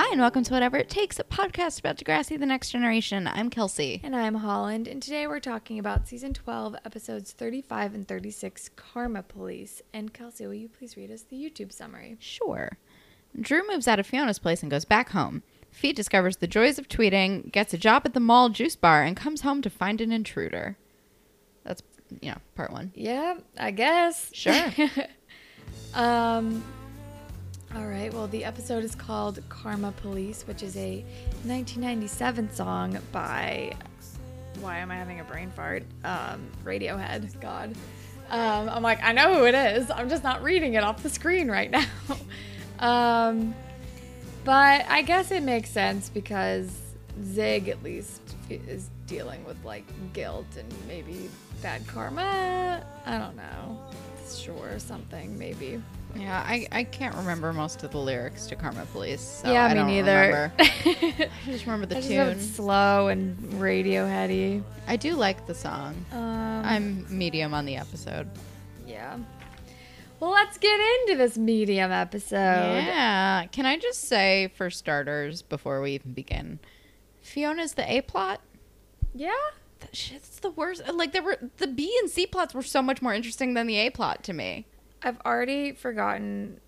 Hi, and welcome to Whatever It Takes, a podcast about Degrassi the Next Generation. I'm Kelsey. And I'm Holland, and today we're talking about season 12, episodes 35 and 36, Karma Police. And Kelsey, will you please read us the YouTube summary? Sure. Drew moves out of Fiona's place and goes back home. Fee discovers the joys of tweeting, gets a job at the mall juice bar, and comes home to find an intruder. That's, you know, part one. Yeah, I guess. Sure. um, all right, well, the episode is called Karma Police, which is a 1997 song by, why am I having a brain fart? Um, Radiohead, God. Um, I'm like, I know who it is. I'm just not reading it off the screen right now. um, but I guess it makes sense because Zig, at least, is dealing with like guilt and maybe bad karma. I don't know. Sure, something, maybe. Yeah, I, I can't remember most of the lyrics to Karma Police. So yeah, I me neither. I just remember the I tune. it's slow and Radioheady. I do like the song. Um, I'm medium on the episode. yeah. Well, let's get into this medium episode. Yeah. Can I just say, for starters, before we even begin, Fiona's the A plot? Yeah. That shit's the worst. Like, there were the B and C plots were so much more interesting than the A plot to me. I've already forgotten.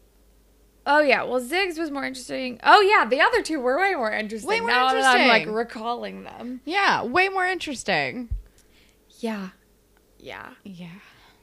Oh yeah, well Zig's was more interesting. Oh yeah, the other two were way more interesting. Way more now that I'm like recalling them. Yeah, way more interesting. Yeah. Yeah. Yeah.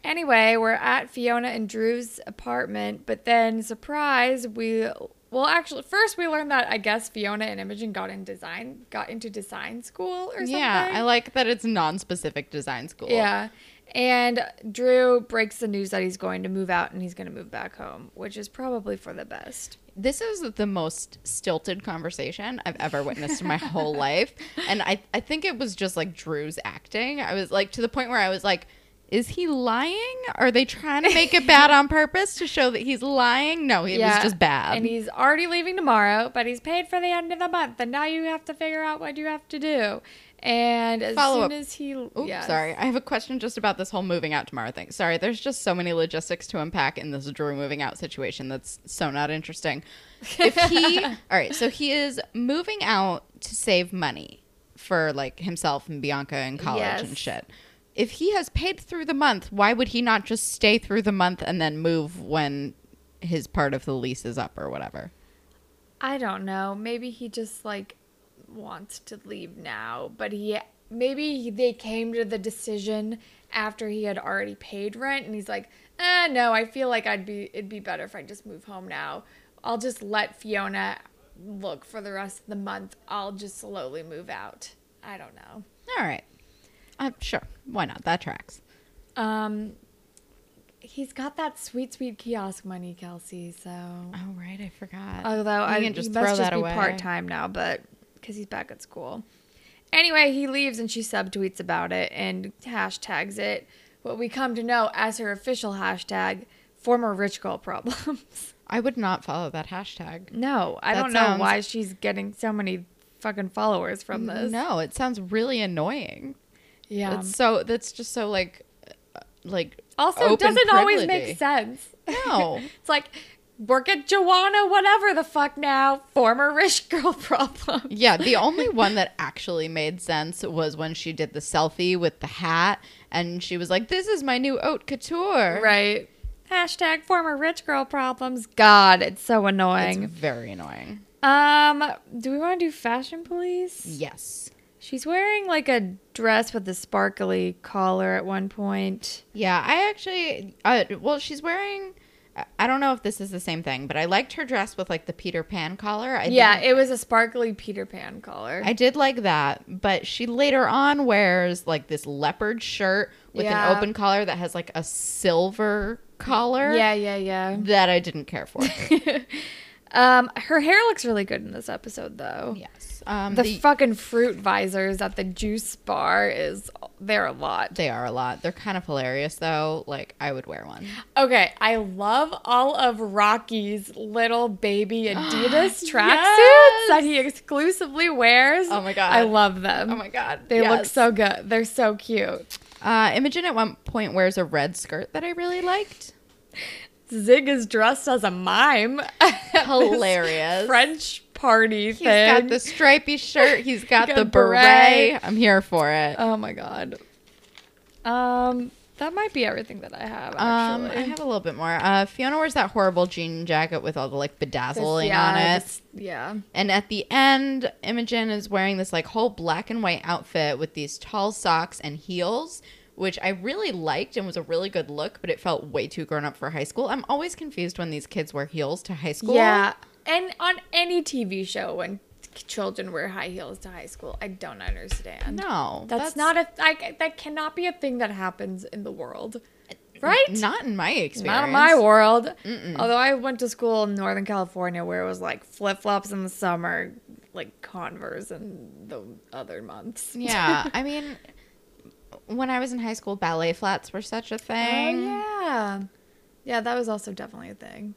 Anyway, we're at Fiona and Drew's apartment, but then surprise, we well actually first we learned that I guess Fiona and Imogen got in design got into design school or something. Yeah, I like that it's non-specific design school. Yeah. And Drew breaks the news that he's going to move out and he's going to move back home, which is probably for the best. This is the most stilted conversation I've ever witnessed in my whole life. And I, I think it was just like Drew's acting. I was like to the point where I was like, is he lying? Are they trying to make it bad on purpose to show that he's lying? No, it was just bad. And he's already leaving tomorrow, but he's paid for the end of the month. And now you have to figure out what you have to do. And as Follow soon up. as he. Oops, yes. sorry. I have a question just about this whole moving out tomorrow thing. Sorry, there's just so many logistics to unpack in this Drew moving out situation that's so not interesting. If he, all right, so he is moving out to save money for like himself and Bianca in college and shit. If he has paid through the month, why would he not just stay through the month and then move when his part of the lease is up or whatever? I don't know. Maybe he just like wants to leave now, but he maybe they came to the decision after he had already paid rent and he's like, "Eh, no, I feel like I'd be it'd be better if I just move home now. I'll just let Fiona look for the rest of the month. I'll just slowly move out." I don't know. All right. Uh, sure. Why not? That tracks. Um he's got that sweet sweet kiosk money, Kelsey, so Oh, right. I forgot. Although I can just he throw must just that be away. part time now, but because he's back at school. Anyway, he leaves and she subtweets about it and hashtags it. What we come to know as her official hashtag, former rich girl problems. I would not follow that hashtag. no, I That don't know why she's getting so many fucking followers from this. No, it sounds really annoying. Yeah. It's so that's just so like uh, like also, doesn't always privilege-y. make sense. No. it's like work at Joanna, whatever the fuck now. Former rich girl problem. Yeah, the only one that actually made sense was when she did the selfie with the hat and she was like, This is my new haute couture. Right. Hashtag former rich girl problems. God, it's so annoying. It's very annoying. Um, do we want to do fashion police? Yes. She's wearing like a dress with a sparkly collar at one point. Yeah, I actually uh, well, she's wearing I- don't know if this is the same thing, but I liked her dress with like the Peter Pan collar. I yeah, it was a sparkly Peter Pan collar. I did like that, but she later on wears like this leopard shirt with Yeah. an open collar that has like a silver collar. yeah, yeah, yeah. That I didn't care for. Um, her hair looks really good in this episode, though. Yes. Um, The, the- fucking fruit visors at the juice bar is they're a lot. they are a lot. They're kind of hilarious though. Like I would wear one. Okay, I love all of Rocky's little baby Adidas tracksuits Yes! that he exclusively wears. Oh my God. I love them. Oh my god. They look so good. They're so cute. Uh, Imogen at one point wears a red skirt that I really liked. Zig is dressed as a mime. Hilarious. French party He's thing. got the stripy shirt. He's got, got the beret. beret. I'm here for it. Oh my god. Um, that might be everything that I have. Um, Actually, I have a little bit more. Uh, Fiona wears that horrible jean jacket with all the like bedazzling yeah, on it. this- yeah. And at the end, Imogen is wearing this like whole black and white outfit with these tall socks and heels, which I really liked and was a really good look, but it felt way too grown up for high school. I'm always confused when these kids wear heels to high school. Yeah, and on any TV show when children wear high heels to high school, I don't understand. No. that's, not a I, that cannot be a thing that happens in the world, right? Not in my experience. Not in my world. Although I went to school in Northern California where it was like flip flops in the summer, like Converse in the other months. Yeah. I mean, when I was in high school, ballet flats were such a thing. Oh thing. yeah, yeah, that was also definitely a thing.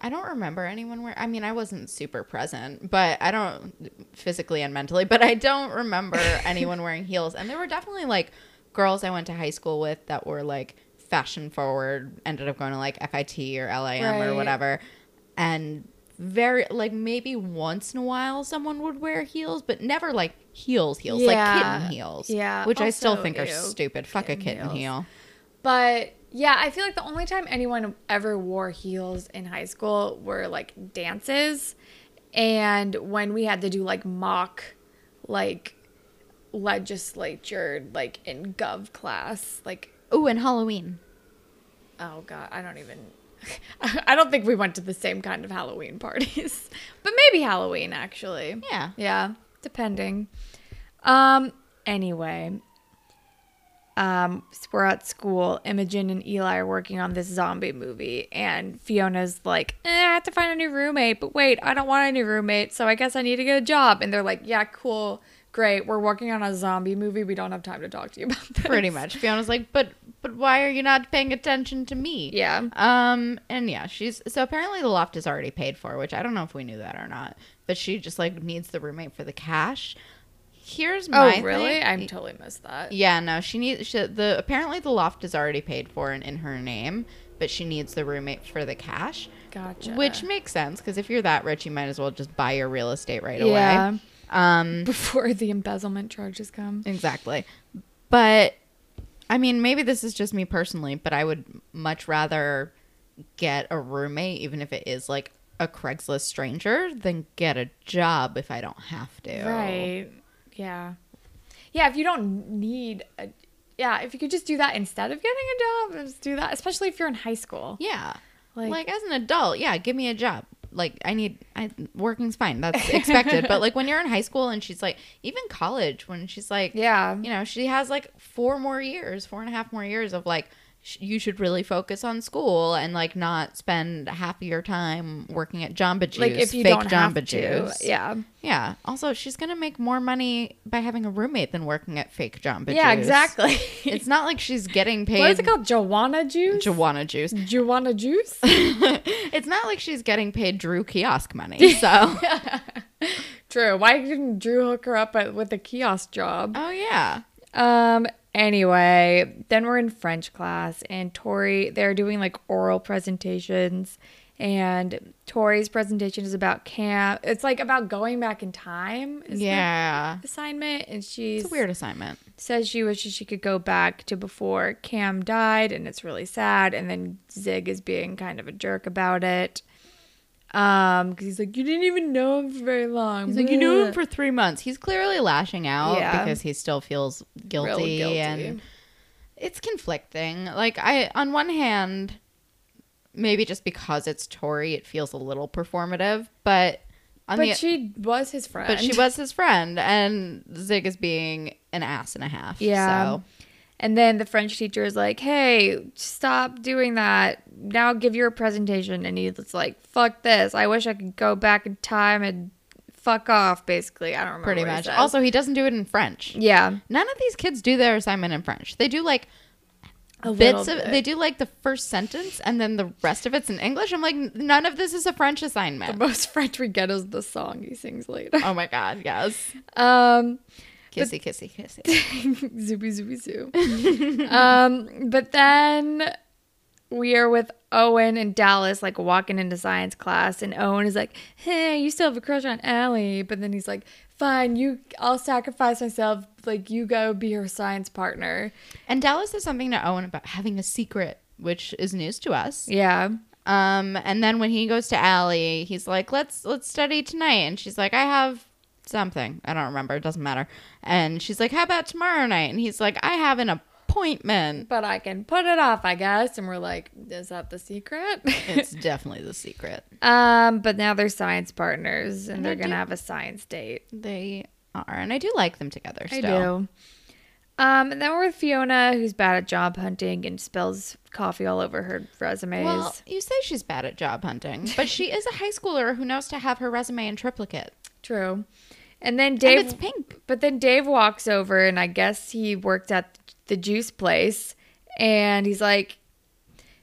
I don't remember anyone wear. I mean, I wasn't super present, but I don't physically and mentally, but I don't remember anyone wearing heels. And there were definitely like girls I went to high school with that were like fashion forward, ended up going to like FIT or LIM or whatever. And very like maybe once in a while someone would wear heels, but never like heels, heels, like kitten heels. Yeah. Which I still Also, think are ew, stupid. Fuck a kitten kitten heels. heel. But yeah, I feel like the only time anyone ever wore heels in high school were like dances and when we had to do like mock like legislature like in gov class like oh, and Halloween. oh god i don't even i don't think we went to the same kind of halloween parties but maybe halloween actually Yeah. yeah, depending. Um. Anyway, um, so we're at school. Imogen and Eli are working on this zombie movie, and Fiona's like, eh, "I have to find a new roommate." But wait, I don't want a new roommate, so I guess I need to get a job. And they're like, "Yeah, cool, great. We're working on a zombie movie. We don't have time to talk to you about this." Pretty much. Fiona's like, but but why are you not paying attention to me? Yeah. Um, and yeah, she's so apparently the loft is already paid for, which I don't know if we knew that or not. But she just like needs the roommate for the cash. Here's my Oh, my really? thing. I'm totally missed that. Yeah, no, she needs she, the apparently the loft is already paid for and in her name, but she needs the roommate for the cash, Gotcha. which makes sense because if you're that rich, you might as well just buy your real estate right Yeah. away. Um, before the embezzlement charges come. Exactly. But I mean, maybe this is just me personally, but I would much rather get a roommate, even if it is like a Craigslist stranger, than get a job if I don't have to. Right. Yeah. Yeah, if you don't need a yeah, if you could just do that instead of getting a job, just do that, especially if you're in high school. Yeah. Like, Like- as an adult, yeah, give me a job. Like I need I working's fine. That's expected. but like when you're in high school and she's like even college when she's like Yeah. you know, she has like four more years, four and a half more years of like, you should really focus on school and like not spend half of your time working at Jamba Juice. like if you fake don't Jamba have to. Juice. Yeah. Yeah. Also, she's going to make more money by having a roommate than working at fake Jamba Yeah, Juice. exactly. It's not like she's getting paid. what is it called? Joanna juice? Joanna Juice. Joanna juice? it's not like she's getting paid Drew kiosk money. So, True. Why didn't Drew hook her up at, with a kiosk job? oh, yeah. Um. Anyway, then we're in French class, and Tori, they're doing like oral presentations, and Tori's presentation is about Cam. It's like about going back in time. Yeah. assignment, and she's It's a weird assignment. says she wishes she could go back to before Cam died, and it's really sad. And then Zig is being kind of a jerk about it. Um, because he's like, you didn't even know him for very long. He's like, you knew him for three months. He's clearly lashing out Yeah. because he still feels guilty, guilty. and it's conflicting. Like I, on one hand, maybe just because it's Tori, it feels a little performative, but on But the she was his friend. but she was his friend, and Zig is being an ass and a half. Yeah. So And then the French teacher is like, "Hey, stop doing that. Now give your presentation." And he's like, "Fuck this. I wish I could go back in time and fuck off." Basically, I don't remember. Pretty he much. says. Also, he doesn't do it in French. yeah, None of these kids do their assignment in French. They do like a bits little of bit. they do like the first sentence and then the rest of it's in English. I'm like none of this is a French assignment. The most French we get is the song he sings later. oh my god, yes. Um, Kissy kissy kissy. zoopy zoopy zoo. um, but then we are with Owen and Dallas, like walking into science class, and Owen is like, "Hey, you still have a crush on Allie?" But then he's like, "Fine, you, I'll sacrifice myself. Like you go be her science partner." and Dallas says something to Owen about having a secret, which is news to us. Yeah, Um, and then when he goes to Allie, he's like, "Let's let's study tonight," and she's like, "I have something. I don't remember. It doesn't matter." And she's like, "How about tomorrow night?" And he's like, "I have an appointment." but I can put it off, I guess. And we're like, "Is that the secret?" It's definitely the secret. um, but now they're science partners, and, And they're I gonna do- have a science date. They are, and I do like them together. I do. Um, and then we're with Fiona, who's bad at job hunting and spills coffee all over her resumes. Well, you say she's bad at job hunting, but she is a high schooler who knows to have her resume in triplicate. True. And then Dave, and it's pink. but then Dave walks over, and I guess he worked at the juice place, and he's like,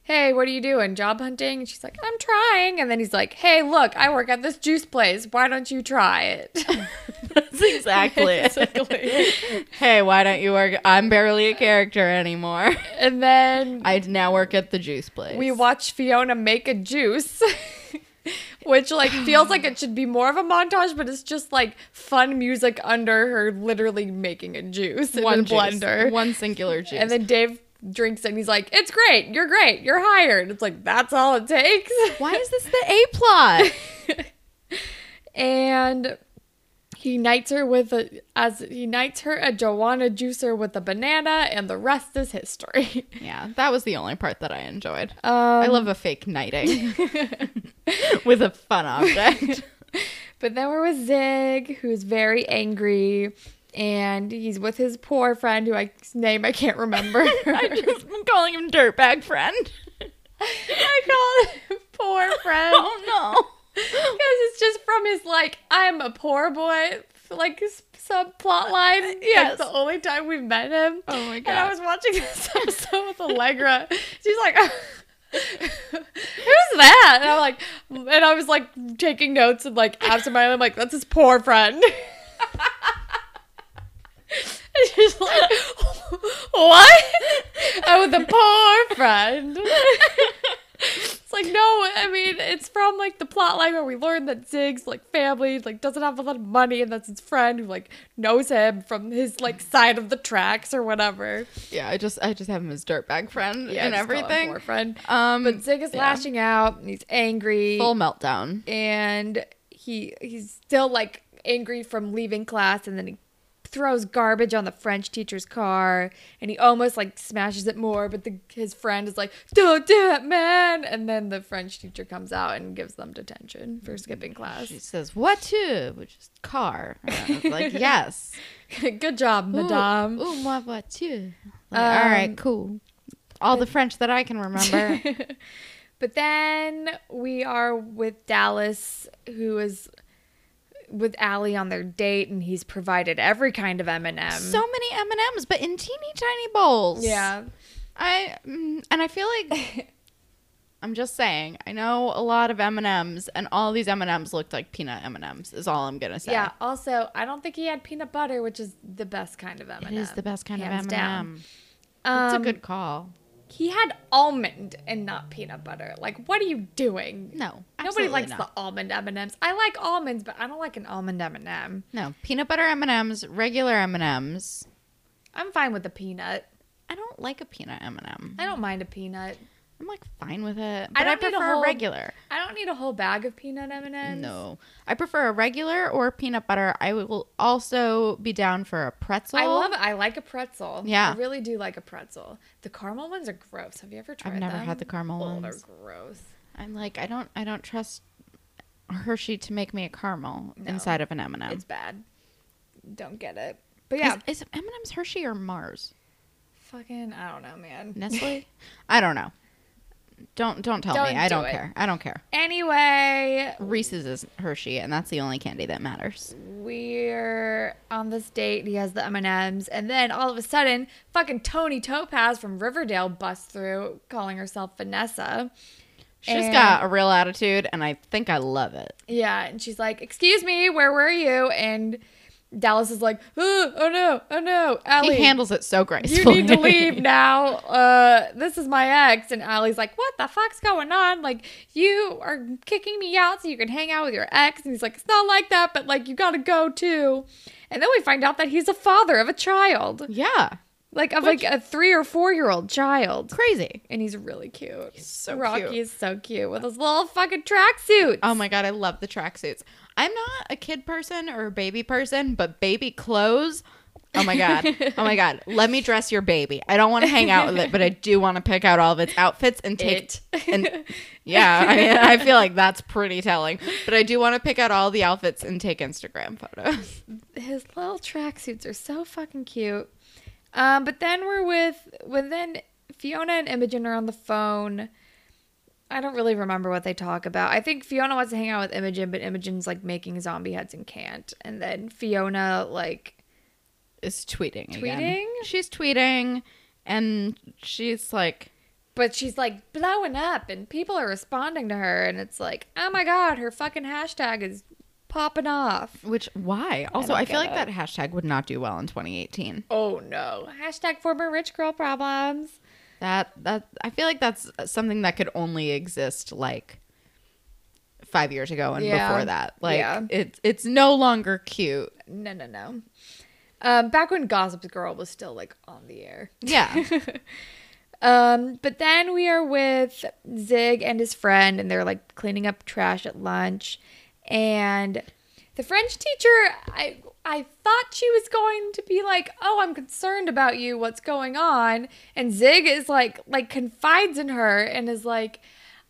"Hey, what are you doing? Job hunting?" And she's like, "I'm trying." And then he's like, "Hey, look, I work at this juice place. Why don't you try it?" That's exactly Basically. hey, why don't you work? I'm barely a character anymore. and then I now work at the juice place. we watch Fiona make a juice. Which like feels like it should be more of a montage, but it's just like fun music under her literally making a juice in one a juice, blender. one singular juice. And then Dave drinks it and he's like, It's great, you're great, you're hired. It's like that's all it takes. why is this the A plot? and he knights her with a as he knights her a Joanna juicer with a banana, and the rest is history. yeah, that was the only part that I enjoyed. Um, I love a fake knighting with a fun object. But then we're with Zig, who's very angry, and he's with his poor friend, who I name I can't remember. I just am calling him dirtbag friend. I call him poor friend Oh no. because it's just from his like I'm a poor boy like his subplot line. Uh, like, Yes. the only time we've met him. Oh my god. And I was watching this episode with Allegra. She's like. Who's that? And I'm like, and I was like taking notes and like absentmindedly, I'm like, that's his poor friend. And she's like, what? Oh, the poor friend. It's like, no, I mean, it's from like the plot line where we learn that Zig's like family like doesn't have a lot of money and that's his friend who like knows him from his like side of the tracks or whatever. Yeah, I just I just have him as dirtbag friend Yeah, and just call him everything. Poor friend. Um, But Zig is yeah. lashing out and he's angry. full meltdown. and he he's still like angry from leaving class and then he throws garbage on the french teacher's car and he almost like smashes it more but the, his friend is like don't do it man and then the french teacher comes out and gives them detention for skipping class She says voiture, which is car. And I was like yes, good job madame Ooh, my voiture. Like, all right, Um, cool. All the French that I can remember. but then we are with dallas who is with Allie on their date and he's provided every kind of M&M. so many M and M's, but in teeny tiny bowls. yeah. I mm, and I feel like I'm just saying. I know a lot of M and M's, and all these M and M's looked like peanut M and M's. Is all I'm gonna say. Yeah. Also, I don't think he had peanut butter, which is the best kind of M it and is the best kind of M and M. It's a Um, good call. He had almond and not peanut butter. Like, what are you doing? No, Nobody likes not. the almond M and M's. I like almonds, but I don't like an almond M and m No peanut butter M and M's, regular M and M's. I'm fine with the peanut. I don't like a peanut M and M. I don't mind a peanut. I'm like fine with it, but I, don't need a prefer a whole- regular. I don't need a whole bag of peanut M and M's. No, I prefer a regular or peanut butter. I will also be down for a pretzel. I love it. I like a pretzel. Yeah. I really do like a pretzel. The caramel ones are gross. Have you ever tried I've never them? had the caramel oh, ones. They're gross. I'm like I don't I don't trust Hershey to make me a caramel No. inside of an M and m It's bad. Don't get it. But yeah, is, is M and M's Hershey or Mars? Fucking, I don't know, man. Nestle? I don't know. Don't don't tell Don't me. I do don't it. care. I don't care. Anyway, Reese's is Hershey, and that's the only candy that matters. we're on this date. He has the M and M's, and then all of a sudden, fucking Toni Topaz from Riverdale busts through, calling herself Vanessa. She's And- got a real attitude, and I think I love it. Yeah, and she's like, "Excuse me, where were you?" And Dallas is like, "Oh, oh no, oh no, Allie, He handles it so great. you need to leave now. Uh, this is my ex." And Allie's like, "What the fuck's going on? Like, you are kicking me out so you can hang out with your ex?" And he's like, "It's not like that, but like, you gotta go too." And then we find out that he's a father of a child, yeah, like of Which- like a three or four year old child, crazy. and he's really cute. He's so Rocky cute. is so cute with his little fucking tracksuit. Oh my god, I love the tracksuits. I'm not a kid person or a baby person, but baby clothes. Oh my god. Oh my god. Let me dress your baby. I don't want to hang out with it, but I do want to pick out all of its outfits and take It. and yeah, I mean, I feel like that's pretty telling. But I do want to pick out all the outfits and take Instagram photos. his little tracksuits are so fucking cute. Um, but then we're with when then Fiona and Imogen are on the phone. I don't really remember what they talk about. I think Fiona wants to hang out with Imogen, but Imogen's like making zombie heads and can't. And then Fiona like Is tweeting. again. Tweeting? She's tweeting and she's like but she's like blowing up and people are responding to her and it's like, "Oh my god, her fucking hashtag is popping off." which why? Also, don't I, feel like it. that hashtag would not do well in 2018. Oh no. Hashtag former rich girl problems. That that I feel like that's something that could only exist like five years ago and Yeah. before that. Like Yeah. it's it's no longer cute. No, no, no. Um, back when Gossip Girl was still like on the air. Yeah. Um, but then we are with Zig and his friend, and they're like cleaning up trash at lunch. And the French teacher, I I thought she was going to be like, "Oh, I'm concerned about you. What's going on?" And Zig is like, like confides in her and is like,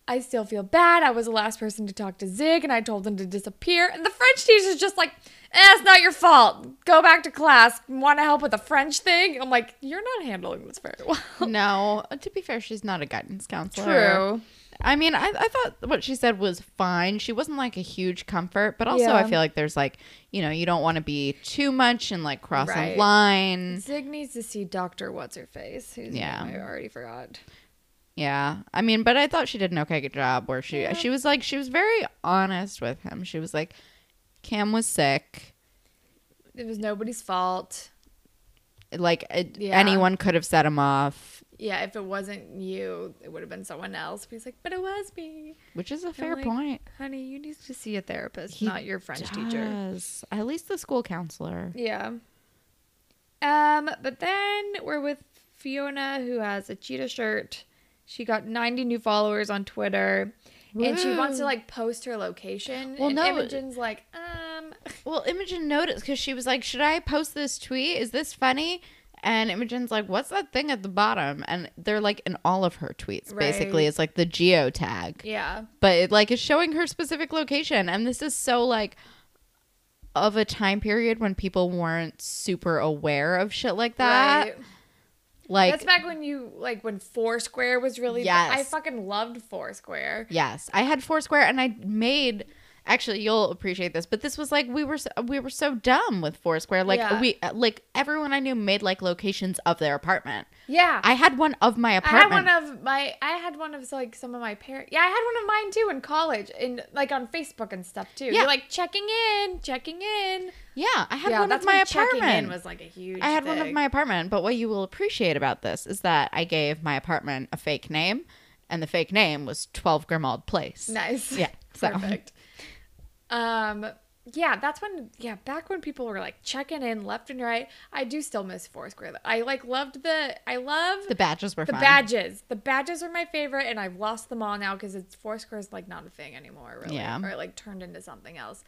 "I still feel bad. I was the last person to talk to Zig, and I told him to disappear." And the French teacher's just like, eh, "It's not your fault. Go back to class. Want to help with the French thing?" I'm like, "You're not handling this very well." no, to be fair, she's not a guidance counselor. True. I mean, I, I thought what she said was fine. She wasn't like a huge comfort, but also I feel like there's like, you know, you don't want to be too much and like cross Right. a line. Zig needs to see Doctor What's Her Face. Whose Yeah. I already forgot. Yeah. I mean, but I thought she did an okay job where she Yeah. she was like she was very honest with him. She was like Cam was sick. It was nobody's fault. Like it, Yeah. anyone could have set him off, Yeah, if it wasn't you, it would have been someone else. But he's like, but it was me. which is a fair like, point. Honey, you need to see a therapist, He not your French teacher. Does. At least the school counselor. Yeah. Um, but then we're with Fiona, who has a cheetah shirt. She got 90 new followers on Twitter. And she wants to like post her location. Well, and no. Imogen's like, um, Well, Imogen noticed because she was like, "Should I post this tweet? Is this funny?" And Imogen's like, "What's that thing at the bottom?" And they're like in all of her tweets. Basically, it's like the geo tag. yeah. but it like is showing her specific location and this is so like of a time period when people weren't super aware of shit like that Right. like That's back when you like when Foursquare was really. Yes. I fucking loved Foursquare. yes i had foursquare and i made actually you'll appreciate this but this was like we were so, we were so dumb with foursquare like Yeah. we like everyone i knew made like locations of their apartment Yeah. i had one of my I had apartment one of my. I had one of like some of my parents. Yeah, I had one of mine too in college, in like on Facebook and stuff too. Yeah. You're like checking in, checking in. yeah i had yeah, one of my apartment checking in was like a huge. I had one of my apartment, but what you will appreciate about this is that I gave my apartment a fake name, and the fake name was 12 Grimmauld Place. Nice. Yeah, so- Perfect. Um. Yeah, that's when. Yeah, back when people were like checking in left and right. I do still miss Foursquare. I like loved the. I love The badges were The fun. badges. The badges are my favorite, and I've lost them all now because it's Foursquare is like not a thing anymore, really. Yeah. Or like turned into something else.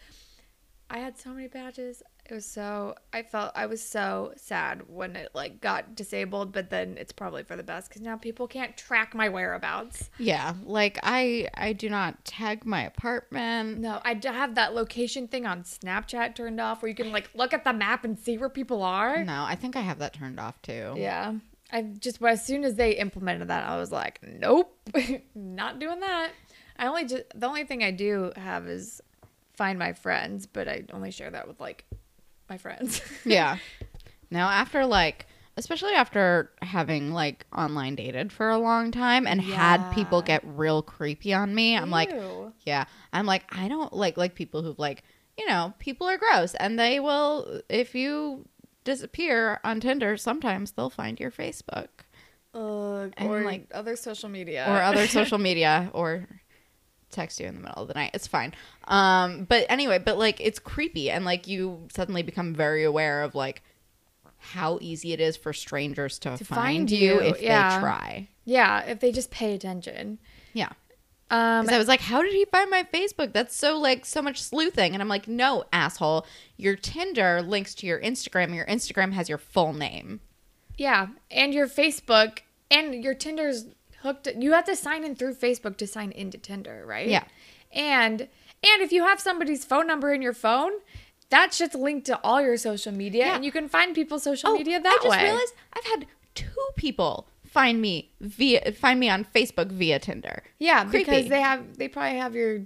I had so many badges. It was so I felt I was so sad when it like got disabled, but then it's probably for the best because now people can't track my whereabouts. Yeah, like I I do not tag my apartment. No, I d- have that location thing on Snapchat turned off where you can like look at the map and see where people are. No, I think I have that turned off too. Yeah. I just as soon as they implemented that, I was like, nope, not doing that. I only just the only thing I do have is find my friends, but I only share that with like my friends. yeah. Now after like especially after having like online dated for a long time and had people get real creepy on me, I'm like, yeah, I'm like I don't like like people who've like, you know, people are gross and they will if you disappear on Tinder, sometimes they'll find your Facebook. Ugh, And, or like other social media. or other social media or text you in the middle of the night. It's fine. Um, but anyway, but like it's creepy and like you suddenly become very aware of like how easy it is for strangers to, To find, find you, if yeah. they try. yeah, if they just pay attention. Yeah. Um, I was like, how did he find my Facebook? That's so like so much sleuthing. And I'm like, no, asshole. Your Tinder links to your Instagram. Your Instagram has your full name. yeah, and your Facebook and your Tinder's hooked. You have to sign in through Facebook to sign into Tinder, right? Yeah. and and if you have somebody's phone number in your phone. That shit's linked to all your social media, Yeah. and you can find people's social oh, media that way. I just way. realized I've had two people find me via find me on Facebook via Tinder. Yeah, Creepy. because they have they probably have your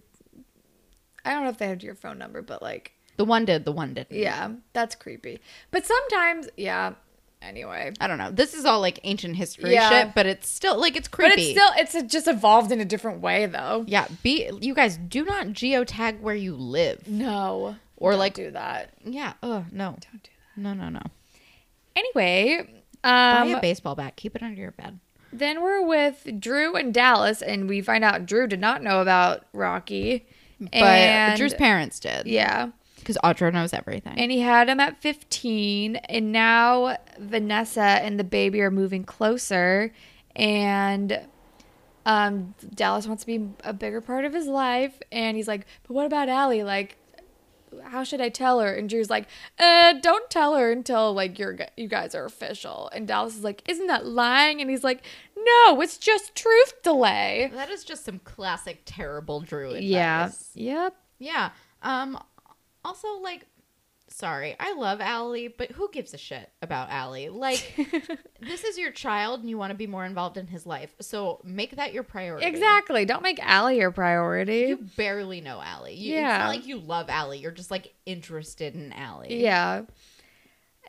I don't know if they have your phone number, but like The one did, the one didn't. yeah, that's creepy. But sometimes, yeah. Anyway, I don't know. This is all like ancient history Yeah. shit, but it's still like it's creepy. but it's still it's just evolved in a different way though. yeah. Be you guys do not geotag where you live No, or don't like do that. yeah. Oh no, Don't do that. no, no, no. Anyway, Buy um, a baseball bat. Keep it under your bed. then we're with Drew and Dallas, and we find out Drew did not know about Rocky, But and Drew's parents did. yeah. Because Audra knows everything. And he had him at 15. And now Vanessa and the baby are moving closer. And um, Dallas wants to be a bigger part of his life. And he's like, but what about Allie? Like, how should I tell her? And Drew's like, uh, don't tell her until like you're you guys are official. And Dallas is like, isn't that lying? And he's like, no, it's just truth delay. that is just some classic terrible Drew advice. Yeah. Yep. Yeah. Um also like sorry, I love Allie, but who gives a shit about Allie? Like this is your child and you want to be more involved in his life. So make that your priority. Exactly. Don't make Allie your priority. You barely know Allie. You, It's Yeah. not like you love Allie. You're just like interested in Allie. Yeah.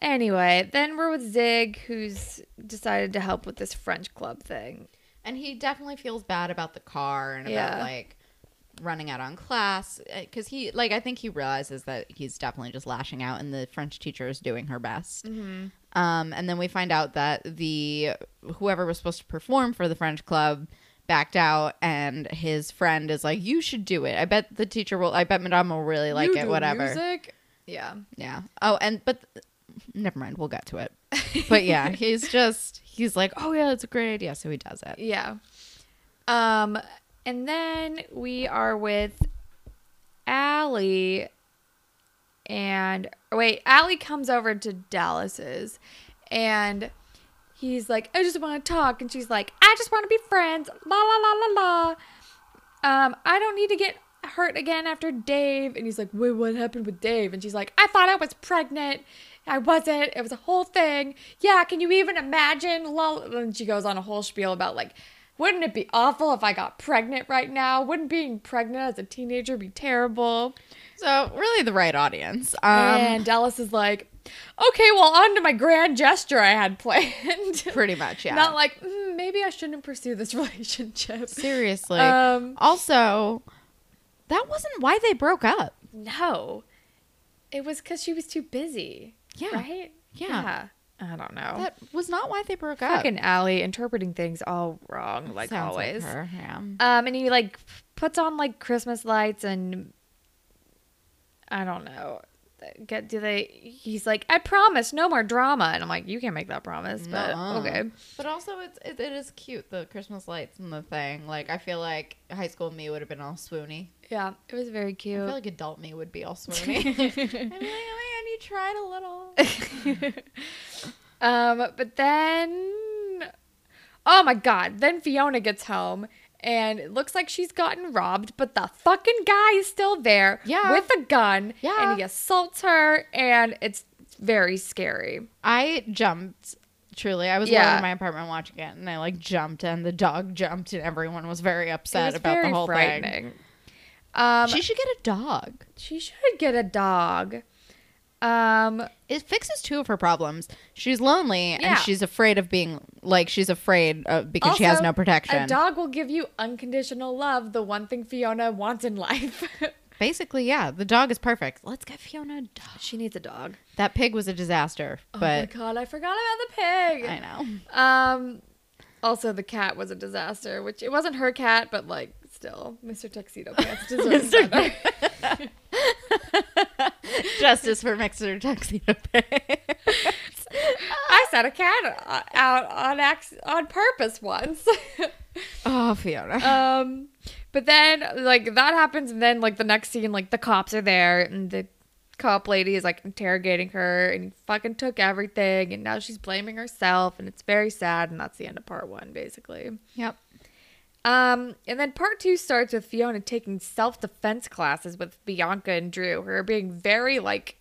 Anyway, then we're with Zig, who's decided to help with this French club thing. And he definitely feels bad about the car and about Yeah. like running out on class because he like I think he realizes that he's definitely just lashing out and the French teacher is doing her best. Mm-hmm. Um, and then we find out that the whoever was supposed to perform for the French club backed out and his friend is like you should do it. I bet the teacher will I bet Madame will really like You it do whatever. Music? Yeah. Yeah. Oh, and but never mind, we'll get to it. But yeah, he's just he's like, "Oh yeah, it's a great idea." So he does it. Yeah. Um, and then we are with Allie and wait, Allie comes over to Dallas's and he's like, I just want to talk. And she's like, I just want to be friends. La la la la la. Um, I don't need to get hurt again after Dave. And he's like, Wait, what happened with Dave? And she's like, I thought I was pregnant. I wasn't. It was a whole thing. Yeah, can you even imagine? Lol. And she goes on a whole spiel about like, wouldn't it be awful if I got pregnant right now? Wouldn't being pregnant as a teenager be terrible? So really, the right audience. Um, and Dallas is like, okay, well, on to my grand gesture I had planned. pretty much, yeah. Not like, mm, maybe I shouldn't pursue this relationship. seriously. Um, also, that wasn't why they broke up. no. It was because she was too busy. Yeah. Right? Yeah. I don't know. That was not why they broke up. Fucking Allie interpreting things all wrong, like Sounds always. her, yeah. Um, and he like puts on like Christmas lights and I don't know. Get do they? He's like, I promise, no more drama, and I'm like, you can't make that promise, but Nuh-uh. okay. But also, it's it, it is cute the Christmas lights and the thing. Like I feel like high school me would have been all swoony. Yeah, it was very cute. I feel like adult me would be all swoony. I'd be like, oh my god, you tried a little. um, but then, oh my god, then Fiona gets home. And it looks like she's gotten robbed, but the fucking guy is still there Yeah. with a gun. Yeah. And he assaults her, and it's very scary. I jumped Truly, I was Yeah. in my apartment watching it, and I like jumped, and the dog jumped, and everyone was very upset was about very the whole thing. Um, She should get a dog. she should get a dog. Um, It fixes two of her problems. She's lonely, Yeah. and she's afraid of being like she's afraid of, because she has no protection. A dog will give you unconditional love, the one thing Fiona wants in life. Basically, yeah, the dog is perfect. Let's get Fiona a dog. she needs a dog. That pig was a disaster, oh my but god, I forgot about the pig. I know. Um, also the cat was a disaster, which it wasn't her cat, but like still, Mr. Tuxedo Pants deserves better. Justice for Mister Tuxedo Pants. I set a cat out on ac- on purpose once. oh, Fiona. um, but then like that happens, and then like the next scene, like the cops are there, and the cop lady is like interrogating her, and he fucking took everything, and now she's blaming herself, and it's very sad, and that's the end of part one, basically. yep. Um, and then part two starts with Fiona taking self defense classes with Bianca and Drew, who are being very like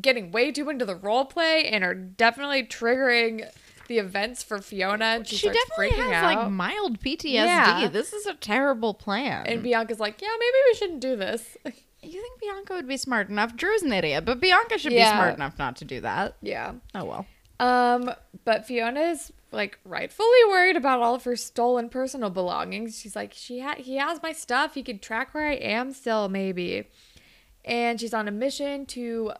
getting way too into the role play and are definitely triggering the events for Fiona. And she, She definitely freaking has out. like mild PTSD. Yeah. This is a terrible plan. and Bianca's like, yeah, maybe we shouldn't do this. you think Bianca would be smart enough? Drew's an idiot, but Bianca should Yeah. be smart enough not to do that. yeah. Oh well. Um, but Fiona is like rightfully worried about all of her stolen personal belongings. She's like, she ha- he has my stuff. He could track where I am still, maybe. And she's on a mission to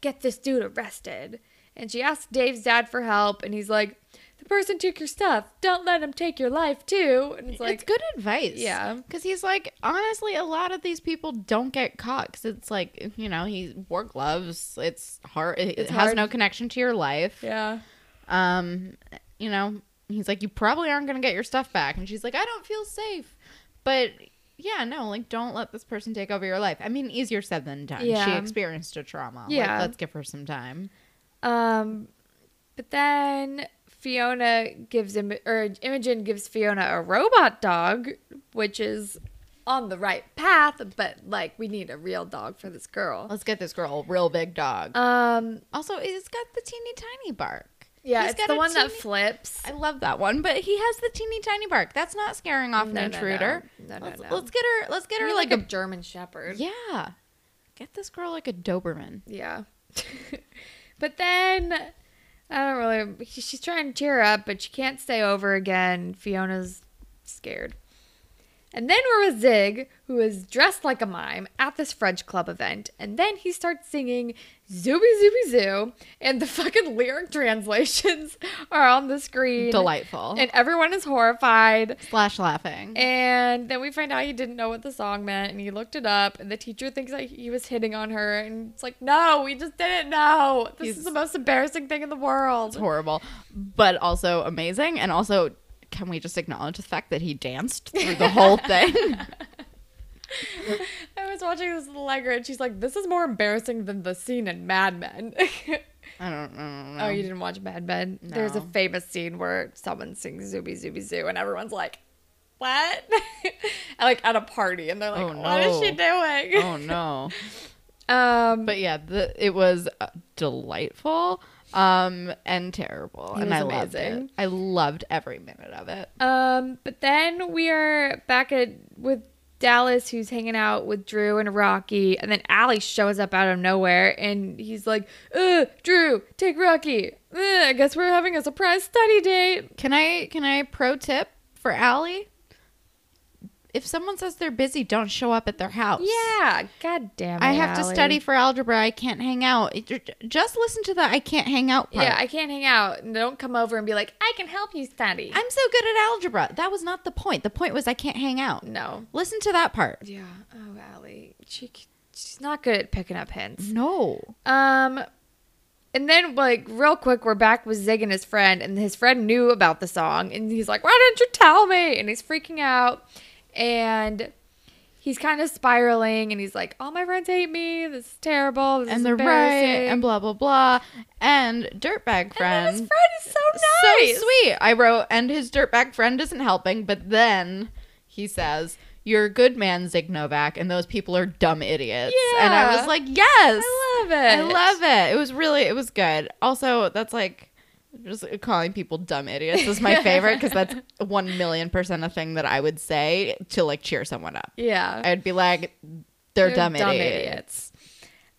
get this dude arrested. And she asks Dave's dad for help, and he's like, the person took your stuff. Don't let him take your life too. And it's like, it's good advice. Yeah. Because he's like, honestly, a lot of these people don't get caught 'cause it's like, you know, he wore gloves. It's hard. It It's has hard. no connection to your life. yeah, Um, you know, he's like, you probably aren't going to get your stuff back. And she's like, I don't feel safe. But yeah, no, like, don't let this person take over your life. I mean, easier said than done. Yeah. She experienced a trauma. Like, Yeah. let's give her some time. Um, but then Fiona gives him, or Imogen gives Fiona a robot dog, which is on the right path, but like we need a real dog for this girl. Let's get this girl a real big dog. Um, also, it's got the teeny tiny bark. Yeah, He's it's got the one that flips. I love that one, but he has the teeny tiny bark. That's not scaring off No, an intruder. no. No, no, let's, no. let's get her. Let's get her like, like a, a German Shepherd. yeah. Get this girl like a Doberman. Yeah. but then I don't really. She's trying to cheer up, but she can't stay over again. Fiona's scared. And then we're with Zig, who is dressed like a mime at this French club event. And then he starts singing Zooby Zooby Zoo, and the fucking lyric translations are on the screen. Delightful. And everyone is horrified. Slash laughing. And then we find out he didn't know what the song meant, and he looked it up, and the teacher thinks that he was hitting on her, and it's like, no, we just didn't know. This He's- is the most embarrassing thing in the world. it's horrible, but also amazing. And also, can we just acknowledge the fact that he danced through the whole thing? I was watching this with Allegra, and she's like, this is more embarrassing than the scene in Mad Men. I don't, I don't know. oh, you didn't watch Mad Men? There's a famous scene where someone sings Zooby Zooby Zoo, and everyone's like, what? like at a party, and they're like, Oh, what is she doing? Oh no. Um, But yeah, the, it was uh, delightful um and terrible and I loved amazing. it. I loved every minute of it. Um, but then we are back at with Dallas, who's hanging out with Drew and Rocky, and then Allie shows up out of nowhere, and he's like, "Uh, Drew, take Rocky. Uh, I guess we're having a surprise study date." Can I can I pro tip for Allie? If someone says they're busy, don't show up at their house. Yeah, god damn it. I have to study for algebra. I can't hang out. Just listen to the I can't hang out part. Yeah, I can't hang out. Don't come over and be like, "I can help you study." I'm so good at algebra. That was not the point. The point was I can't hang out. no. Listen to that part. Yeah. Oh, Allie, she she's not good at picking up hints. No. Um, and then like real quick, we're back with Zig and his friend, and his friend knew about the song, and he's like, "Why didn't you tell me?" And he's freaking out, and he's kind of spiraling, and he's like, "All my friends hate me. This is terrible. This is And they're right embarrassing." and blah blah blah. And dirtbag And friend. then his friend is so nice. So sweet. I wrote, and his dirtbag friend isn't helping, but then he says, You're a good man, Zig Novak, and those people are dumb idiots. Yeah. And I was like, Yes. I love it. I love it. It was really, it was good. Also, that's like Just calling people dumb idiots is my favorite because that's one million percent a thing that I would say to like cheer someone up. Yeah. I'd be like, they're, They're dumb, dumb idiots. idiots.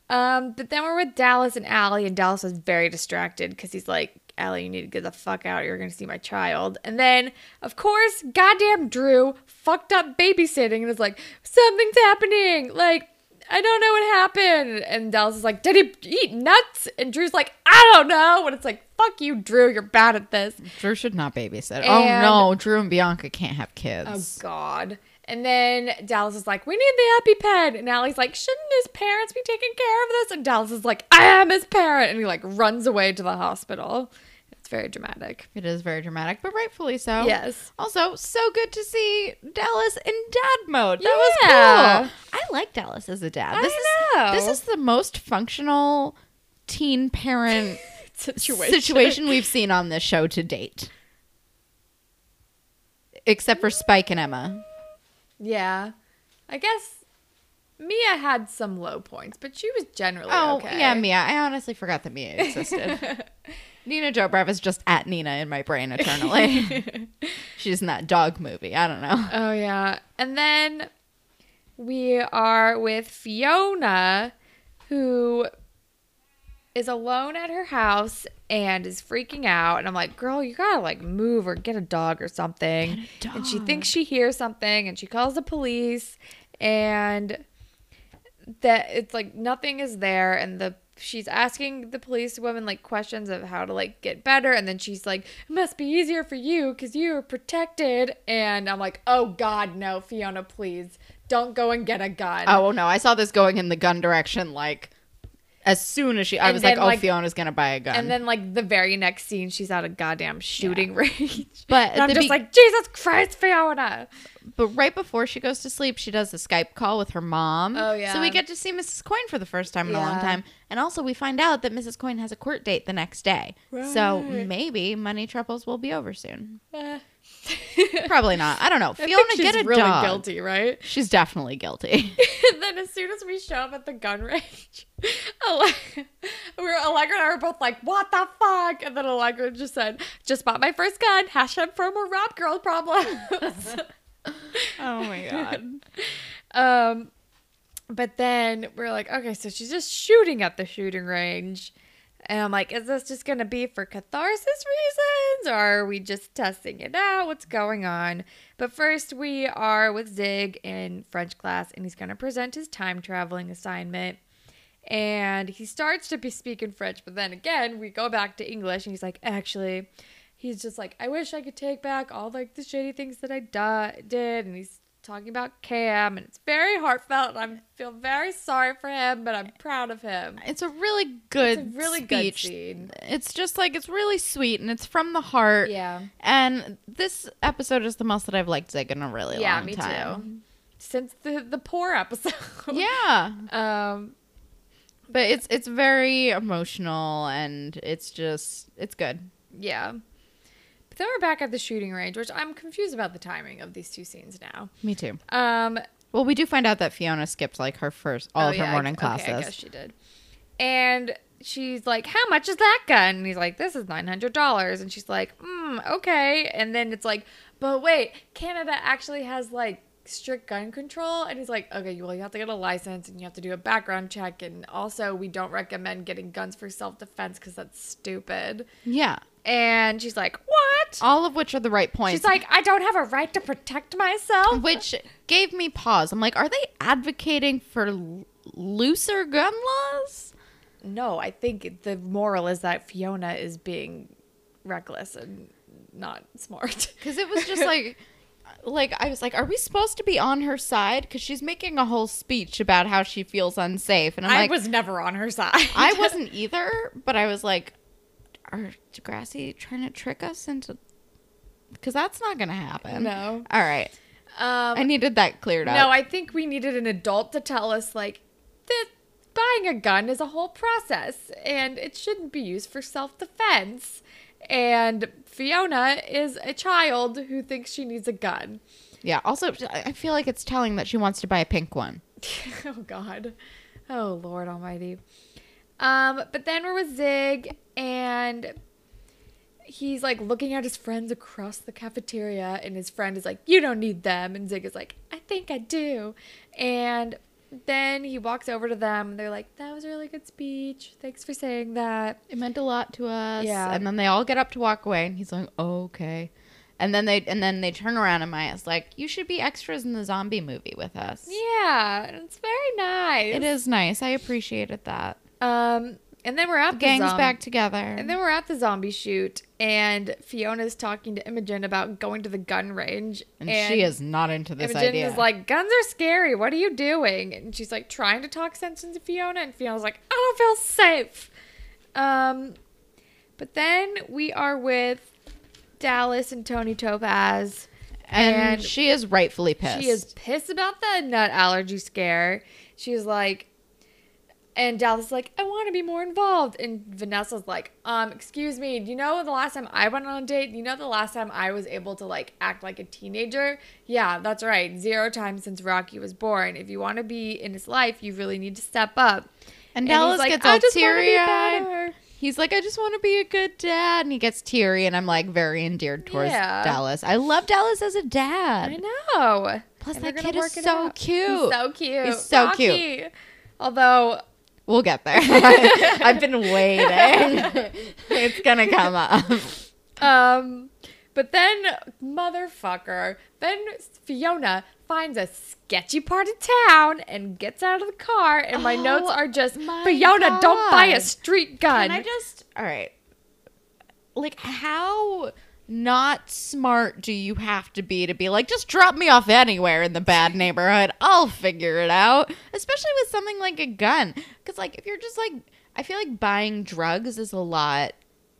Um, but then we're with Dallas and Allie, and Dallas is very distracted because he's like, Allie, you need to get the fuck out. You're going to see my child. And then, of course, goddamn Drew fucked up babysitting and is like, something's happening. Like, I don't know what happened. And Dallas is like, did he eat nuts? And Drew's like, I don't know. And it's like, fuck you, Drew. You're bad at this. Drew should not babysit. Oh, and- oh no, Drew and Bianca can't have kids. Oh. God. And then Dallas is like, "We need the EpiPen," and Alli's like, "Shouldn't his parents be taking care of this?" And Dallas is like, "I am his parent," and he like runs away to the hospital. It's very dramatic. It is very dramatic, but rightfully so. Yes. Also, so good to see Dallas in dad mode. That Yeah. was cool. I like Dallas as a dad. I This know. is this is the most functional teen parent Situation. situation we've seen on this show to date. Except for Spike and Emma. Yeah, I guess Mia had some low points, but she was generally Oh, okay. yeah, Mia. I honestly forgot that Mia existed. Nina Dobrev is just at Nina in my brain eternally. She's in that dog movie. I don't know. Oh yeah. And then we are with Fiona who is alone at her house and is freaking out. And I'm like, "Girl, you got to like move or get a dog or something." And she thinks she hears something and she calls the police and that it's like nothing is there. And the she's asking the police woman like questions of how to like get better. And then she's like it must be easier for you because you are protected. And i'm like oh god no fiona please. Don't go and get a gun. Oh no, I saw this going in the gun direction like as soon as she I And was like, "Oh, like- Fiona's to buy a gun." and then like the very next scene she's at a goddamn shooting range But i'm just be- like jesus christ fiona but right before she goes to sleep, she does a Skype call with her mom. Oh, yeah. So we get to see Mrs. Coyne for the first time in a long time. And also we find out that Mrs. Coyne has a court date the next day. So maybe money troubles will be over soon. Eh. Probably not. I don't know. Fiona, get a really dog. guilty right She's definitely guilty. and then as soon as we show up at the gun range, Alle- we're Allegra and I were both like, "What the fuck?" And then Allegra just said, "Just bought my first gun." Hashtag for more rap girl problems. oh my god. um, but then we're like, okay, so she's just shooting at the shooting range. And I'm like, is this just going to be for catharsis reasons or are we just testing it out? What's going on? But first, we are with Zig in French class and he's going to present his time traveling assignment. And he starts to be speaking French, but then again, we go back to English and he's like, actually, he's just like, I wish I could take back all like the shitty things that I did. And he's talking about Cam and it's very heartfelt. And I feel very sorry for him, but I'm proud of him. It's a really good It's a really speech. good scene. It's just like it's really sweet and it's from the heart. Yeah. And this episode is the most that I've liked Zig in a really Yeah, long me time. too. Since the the poor episode. Yeah. Um But it's it's very emotional and it's just it's good. yeah. Then we're back at the shooting range, which I'm confused about the timing of these two scenes now. Me too. Um Well, we do find out that Fiona skipped like her first all Oh, of her yeah, I- morning okay, classes. I guess she did. And she's like, "How much is that gun?" And he's like, "This is nine hundred dollars." And she's like, "Hmm, okay." And then it's like, "But wait, Canada actually has like strict gun control." And he's like, "Okay, well, you have to get a license and you have to do a background check, and also we don't recommend getting guns for self defense because that's stupid." yeah. And she's like, "What?" All of which are the right points. She's like, "I don't have a right to protect myself." which gave me pause. I'm like, are they advocating for looser gun laws? No, I think the moral is that Fiona is being reckless and not smart. Because it was just like, like I was like, are we supposed to be on her side? Because she's making a whole speech about how she feels unsafe, and I'm I like, was never on her side. I wasn't either, but I was like, are Degrassi trying to trick us into? Because that's not gonna happen. No. All right, Um, I needed that cleared up. no, I think we needed an adult to tell us like that buying a gun is a whole process and it shouldn't be used for self-defense. And Fiona is a child who thinks she needs a gun. yeah. Also, I feel like it's telling that she wants to buy a pink one. oh God. Oh Lord Almighty. Um, but then we're with Zig and he's like looking at his friends across the cafeteria, and his friend is like, "You don't need them," and Zig is like, "I think I do," and then he walks over to them. And they're like, "That was a really good speech. Thanks for saying that." It meant a lot to us. Yeah. And then they all get up to walk away, and he's like, oh, "Okay." And then they and then they turn around, and Maya's like, "You should be extras in the zombie movie with us." Yeah, it's very nice. It is nice. I appreciated that. Um, and then we're at the Gang's zom- back together. And then we're at the zombie shoot, and Fiona's talking to Imogen about going to the gun range. and, she is not into this Imogen idea. is like, guns are scary. What are you doing? And she's like trying to talk sense into Fiona, and Fiona's like, I don't feel safe. Um, but then we are with Dallas and Toni Topaz. and, and she is rightfully pissed. She is pissed about the nut allergy scare. She's like, and Dallas is like, I want to be more involved. And Vanessa's like, um, excuse me, do you know the last time I went on a date? You know the last time I was able to like act like a teenager? Yeah, that's right. Zero times since Rocky was born. If you want to be in his life, you really need to step up. and he's Dallas like, gets all just wanna be teary eyed. He's like, I just want to be a good dad. And he gets teary, and I'm like very endeared towards Yeah. Dallas. I love Dallas as a dad. I know. Plus, And that kid is so out. cute. He's so cute. He's so cute. Although We'll get there. I've been waiting. it's gonna come up. Um, but then motherfucker, then Fiona finds a sketchy part of town and gets out of the car. And my Oh, notes are just Fiona, don't buy a street gun. Can I just? All right. Like, how not smart do you have to be to be like, just drop me off anywhere in the bad neighborhood? I'll figure it out. Especially with something like a gun, because like if you're just like, I feel like buying drugs is a lot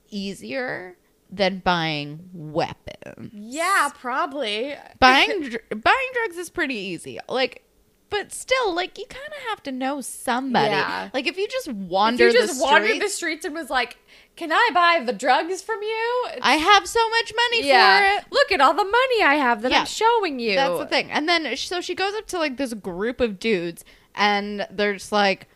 easier than buying weapons. yeah, probably. buying dr- buying drugs is pretty easy. Like, but still, like you kind of have to know somebody. Yeah. Like if you just wander, If you just the wandered the streets and was like, "Can I buy the drugs from you?" I have so much money yeah. for it. Look at all the money I have that Yeah. I'm showing you. That's the thing. And then so she goes up to like this group of dudes, and they're just like,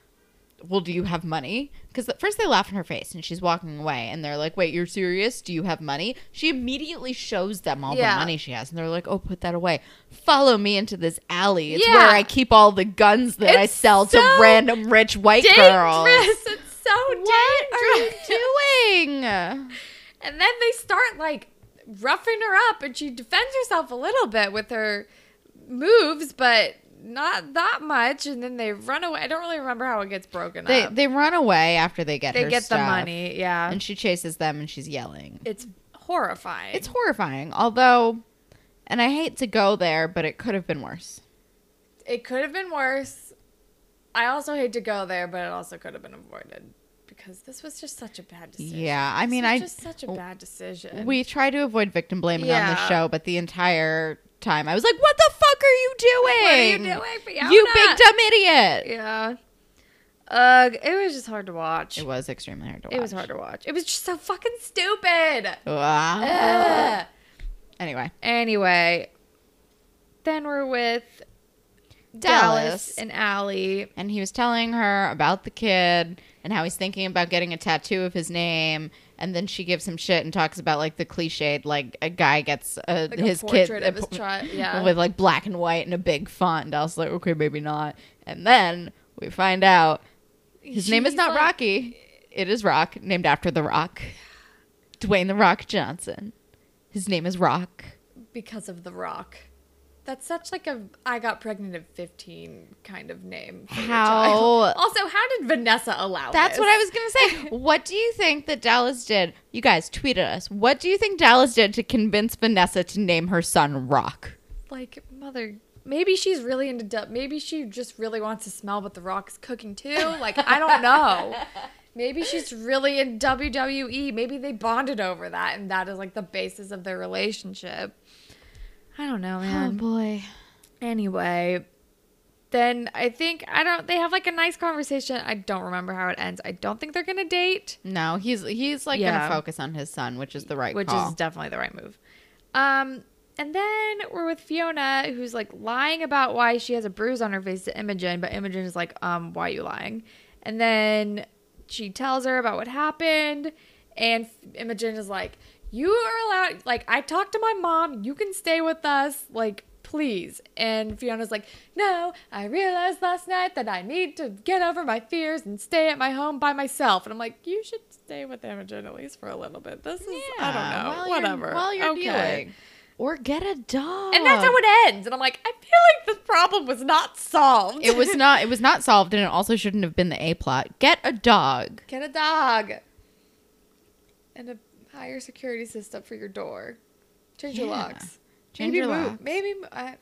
"Well, do you have money?" Because at first they laugh in her face, and she's walking away, and they're like, "Wait, you're serious? Do you have money?" She immediately shows them all Yeah. the money she has, and they're like, "Oh, put that away. Follow me into this alley. It's Yeah. where I keep all the guns that I It's sell to random rich white Dangerous. girls." It's so What are you doing? And then they start like roughing her up, and she defends herself a little bit with her moves, but not that much. And then they run away. I don't really remember how it gets broken They up. they run away after they get They get the money, yeah. and she chases them, and she's yelling. it's horrifying. It's horrifying, although, and I hate to go there, but it could have been worse. it could have been worse. I also hate to go there, but it also could have been avoided because this was just such a bad decision. Yeah, I mean, was I- just such a bad decision. We try to avoid victim blaming on the show, but the entire time I was like, "What the fuck are you doing? what are you doing, Fiona? You big dumb idiot!" Yeah. Ugh, it was just hard to watch. It was extremely hard to watch. It was hard to watch. It was just so fucking stupid. Ugh. Anyway, Anyway, then we're with Dallas, Dallas. and Alli. and he was telling her about the kid and how he's thinking about getting a tattoo of his name. And then she gives him shit and talks about like the cliched, like a guy gets uh, a, Like his a kid of a his child. Yeah. with like black and white and a big font. And I was like, okay, maybe not. And then we find out his name is not like- Rocky. It is Rock, named after The Rock, Dwayne The Rock Johnson. His name is Rock. because of The Rock. That's such like a I got pregnant at 15 kind of name. How- Also, how did Vanessa allow That's this? what I was gonna say. what do you think that Dallas did? You guys tweeted us. What do you think Dallas did to convince Vanessa to name her son Rock? like mother maybe she's really into du- maybe she just really wants to smell what the rock's cooking too like i don't know maybe she's really in wwe maybe they bonded over that and that is like the basis of their relationship i don't know man Oh boy. anyway then i think i don't they have like a nice conversation i don't remember how it ends i don't think they're gonna date No, he's he's like Yeah. gonna focus on his son, which is the right which call. is definitely the right move. Um, and then we're with Fiona, who's like lying about why she has a bruise on her face to Imogen, but Imogen is like, um, why are you lying? And then she tells her about what happened, and Imogen is like, you are allowed like I talked to my mom, you can stay with us, like please. And Fiona's like, "No, I realized last night that I need to get over my fears and stay at my home by myself." And I'm like, "You should stay with Imogen at least for a little bit. This is I don't know, while whatever. You're, while you're Okay. dealing. Or get a dog. And that's how it ends. And I'm like, I feel like this problem was not solved. it was not it was not solved and it also shouldn't have been the A plot. Get a dog. Get a dog. And a higher security system for your door. Change your locks. Change maybe your move. locks. Maybe I,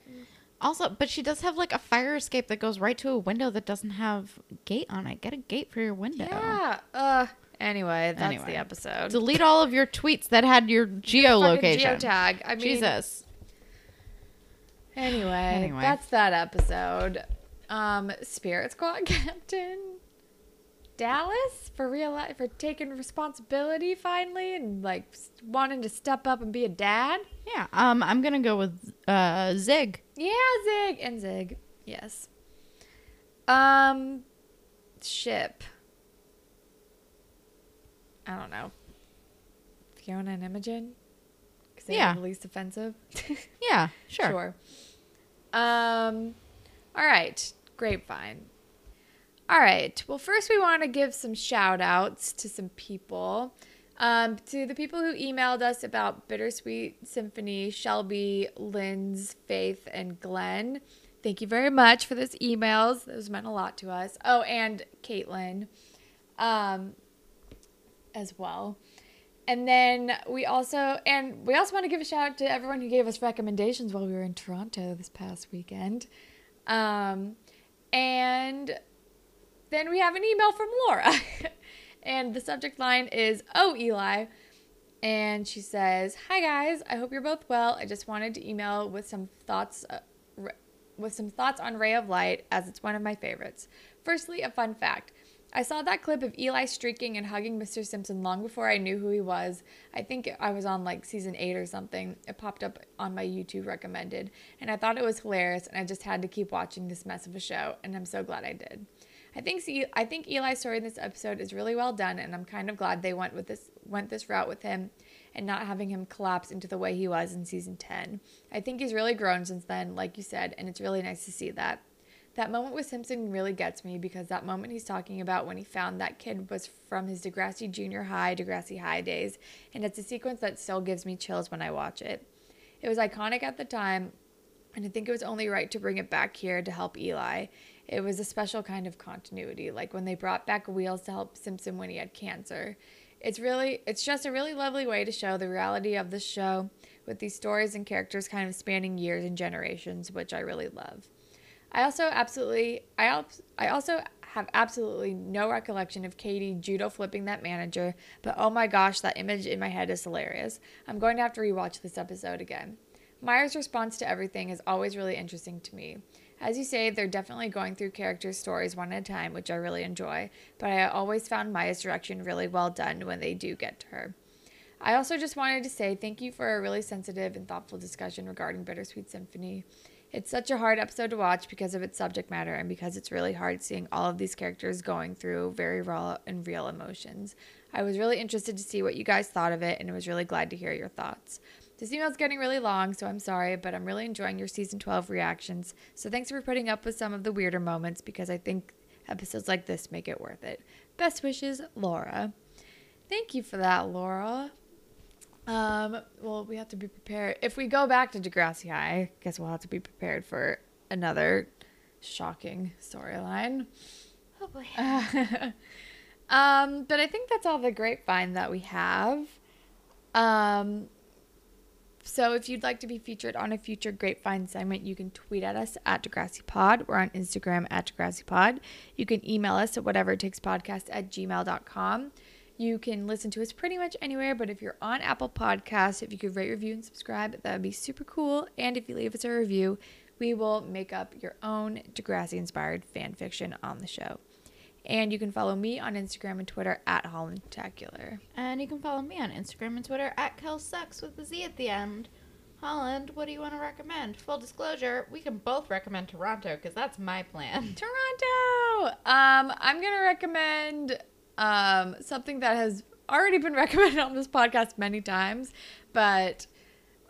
Also, but she does have like a fire escape that goes right to a window that doesn't have gate on it. Get a gate for your window. yeah. Uh. Anyway, that's Anyway. the episode. Delete all of your tweets that had your geolocation. Geotag. I mean, Jesus. Anyway, Anyway. that's that episode. Um, Spirit Squad Captain Dallas for real for taking responsibility finally and like wanting to step up and be a dad. Yeah. Um, I'm gonna go with uh Zig. Yeah, Zig and Zig. Yes. Um, ship. I don't know. Fiona and Imogen. Because they Yeah. the least offensive. Yeah, sure. Sure. Um, all right. Grapevine. All right. Well, first we want to give some shout outs to some people. Um, to the people who emailed us about Bittersweet Symphony, Shelby, Lynn's, Faith, and Glenn. Thank you very much for those emails. Those meant a lot to us. Oh, and Caitlin um, as well. And then we also and we also want to give a shout out to everyone who gave us recommendations while we were in Toronto this past weekend. Um, and then we have an email from Laura. and the subject line is Oh Eli. And she says, "Hi guys, I hope you're both well. I just wanted to email with some thoughts uh, with some thoughts on Ray of Light as it's one of my favorites. Firstly, a fun fact. I saw that clip of Eli streaking and hugging Mr. Simpson long before I knew who he was. I think I was on like season 8 or something. It popped up on my YouTube recommended, and I thought it was hilarious and I just had to keep watching this mess of a show, and I'm so glad I did. I think I think Eli's story in this episode is really well done, and I'm kind of glad they went with this went this route with him, and not having him collapse into the way he was in season ten. I think he's really grown since then, like you said, and it's really nice to see that. That moment with Simpson really gets me because that moment he's talking about when he found that kid was from his Degrassi Junior High, Degrassi High days, and it's a sequence that still gives me chills when I watch it. It was iconic at the time, and I think it was only right to bring it back here to help Eli. It was a special kind of continuity, like when they brought back Wheels to help Simpson when he had cancer. It's really, it's just a really lovely way to show the reality of the show with these stories and characters kind of spanning years and generations, which I really love. I also absolutely, I, I also have absolutely no recollection of Katie judo flipping that manager, but oh my gosh, that image in my head is hilarious. I'm going to have to rewatch this episode again. Maya's response to everything is always really interesting to me. As you say, they're definitely going through characters' stories one at a time, which I really enjoy, but I always found Maya's direction really well done when they do get to her. I also just wanted to say thank you for a really sensitive and thoughtful discussion regarding Bittersweet Symphony. It's such a hard episode to watch because of its subject matter and because it's really hard seeing all of these characters going through very raw and real emotions. I was really interested to see what you guys thought of it and was really glad to hear your thoughts. This email's getting really long, so I'm sorry, but I'm really enjoying your season 12 reactions. So thanks for putting up with some of the weirder moments because I think episodes like this make it worth it. Best wishes, Laura. Thank you for that, Laura. Um, well, we have to be prepared. If we go back to Degrassi High, I guess we'll have to be prepared for another shocking storyline. Oh boy. um, but I think that's all the grapevine that we have. Um, so if you'd like to be featured on a future grapevine segment, you can tweet at us at Degrassi Pod. We're on Instagram at Degrassi Pod. You can email us at whatever it takes podcast at gmail.com. You can listen to us pretty much anywhere, but if you're on Apple Podcasts, if you could rate, review, and subscribe, that would be super cool. And if you leave us a review, we will make up your own Degrassi inspired fan fiction on the show. And you can follow me on Instagram and Twitter at Hollandtacular. And you can follow me on Instagram and Twitter at KelSucks with the Z at the end. Holland, what do you want to recommend? Full disclosure, we can both recommend Toronto because that's my plan. Toronto. Um, I'm gonna recommend um something that has already been recommended on this podcast many times, but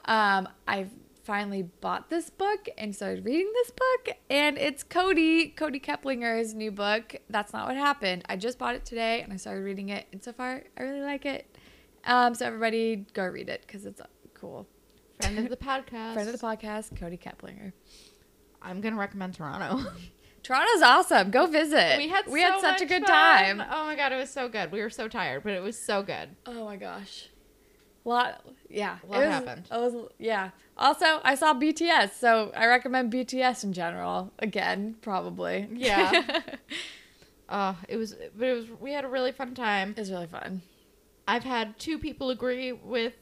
um, I've finally bought this book and started reading this book, and it's Cody Cody Keplinger's new book. That's not what happened. I just bought it today and I started reading it, and so far I really like it. Um, so everybody go read it because it's cool. Friend of the podcast. Friend of the podcast, Cody Keplinger. I'm gonna recommend Toronto. Toronto's awesome. Go visit. we had we so had such a good fun. time. Oh my god, it was so good. We were so tired, but it was so good. Oh my gosh. Lot yeah. A lot it was, happened. It was yeah. Also, I saw BTS, so I recommend BTS in general. Again, probably. Yeah. Uh, it was, but it was. We had a really fun time. it was really fun. I've had two people agree with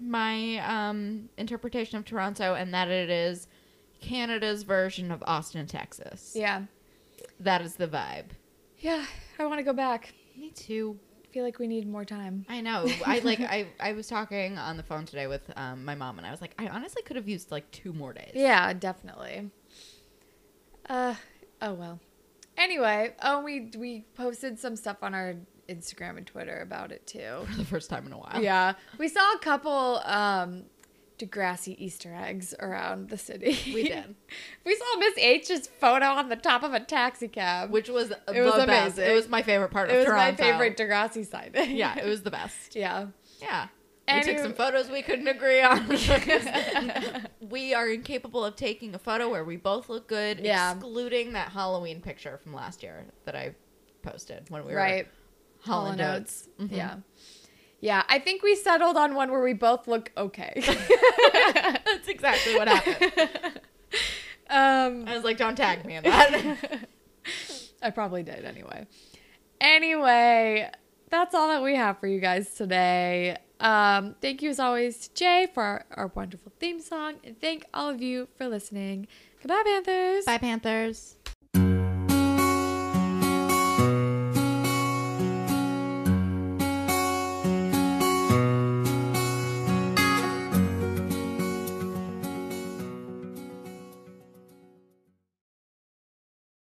my um, interpretation of Toronto, and that it is Canada's version of Austin, Texas. Yeah. That is the vibe. Yeah, I want to go back. Me too. I feel like we need more time. I know. I like. I I was talking on the phone today with um, my mom, and I was like, I honestly could have used like two more days. Yeah, definitely. Uh oh well. Anyway, oh we we posted some stuff on our Instagram and Twitter about it too. For the first time in a while. Yeah. We saw a couple um Degrassi Easter eggs around the city. We did. we saw Miss H's photo on the top of a taxi cab. Which was It the was best. amazing. It was my favorite part it of was Toronto. my favorite Degrassi sighting. yeah, it was the best. yeah. Yeah. We took some photos we couldn't agree on. we are incapable of taking a photo where we both look good, Yeah. excluding that Halloween picture from last year that I posted when we were right. Holland Hall and Oats. Oates. Mhm. Yeah. Yeah, I think we settled on one where we both look okay. That's exactly what happened. um I was like, don't tag me in that. I probably did anyway. Anyway, that's all that we have for you guys today. Um, thank you as always to Jay for our, our wonderful theme song, and thank all of you for listening. Goodbye, Panthers. Bye, Panthers.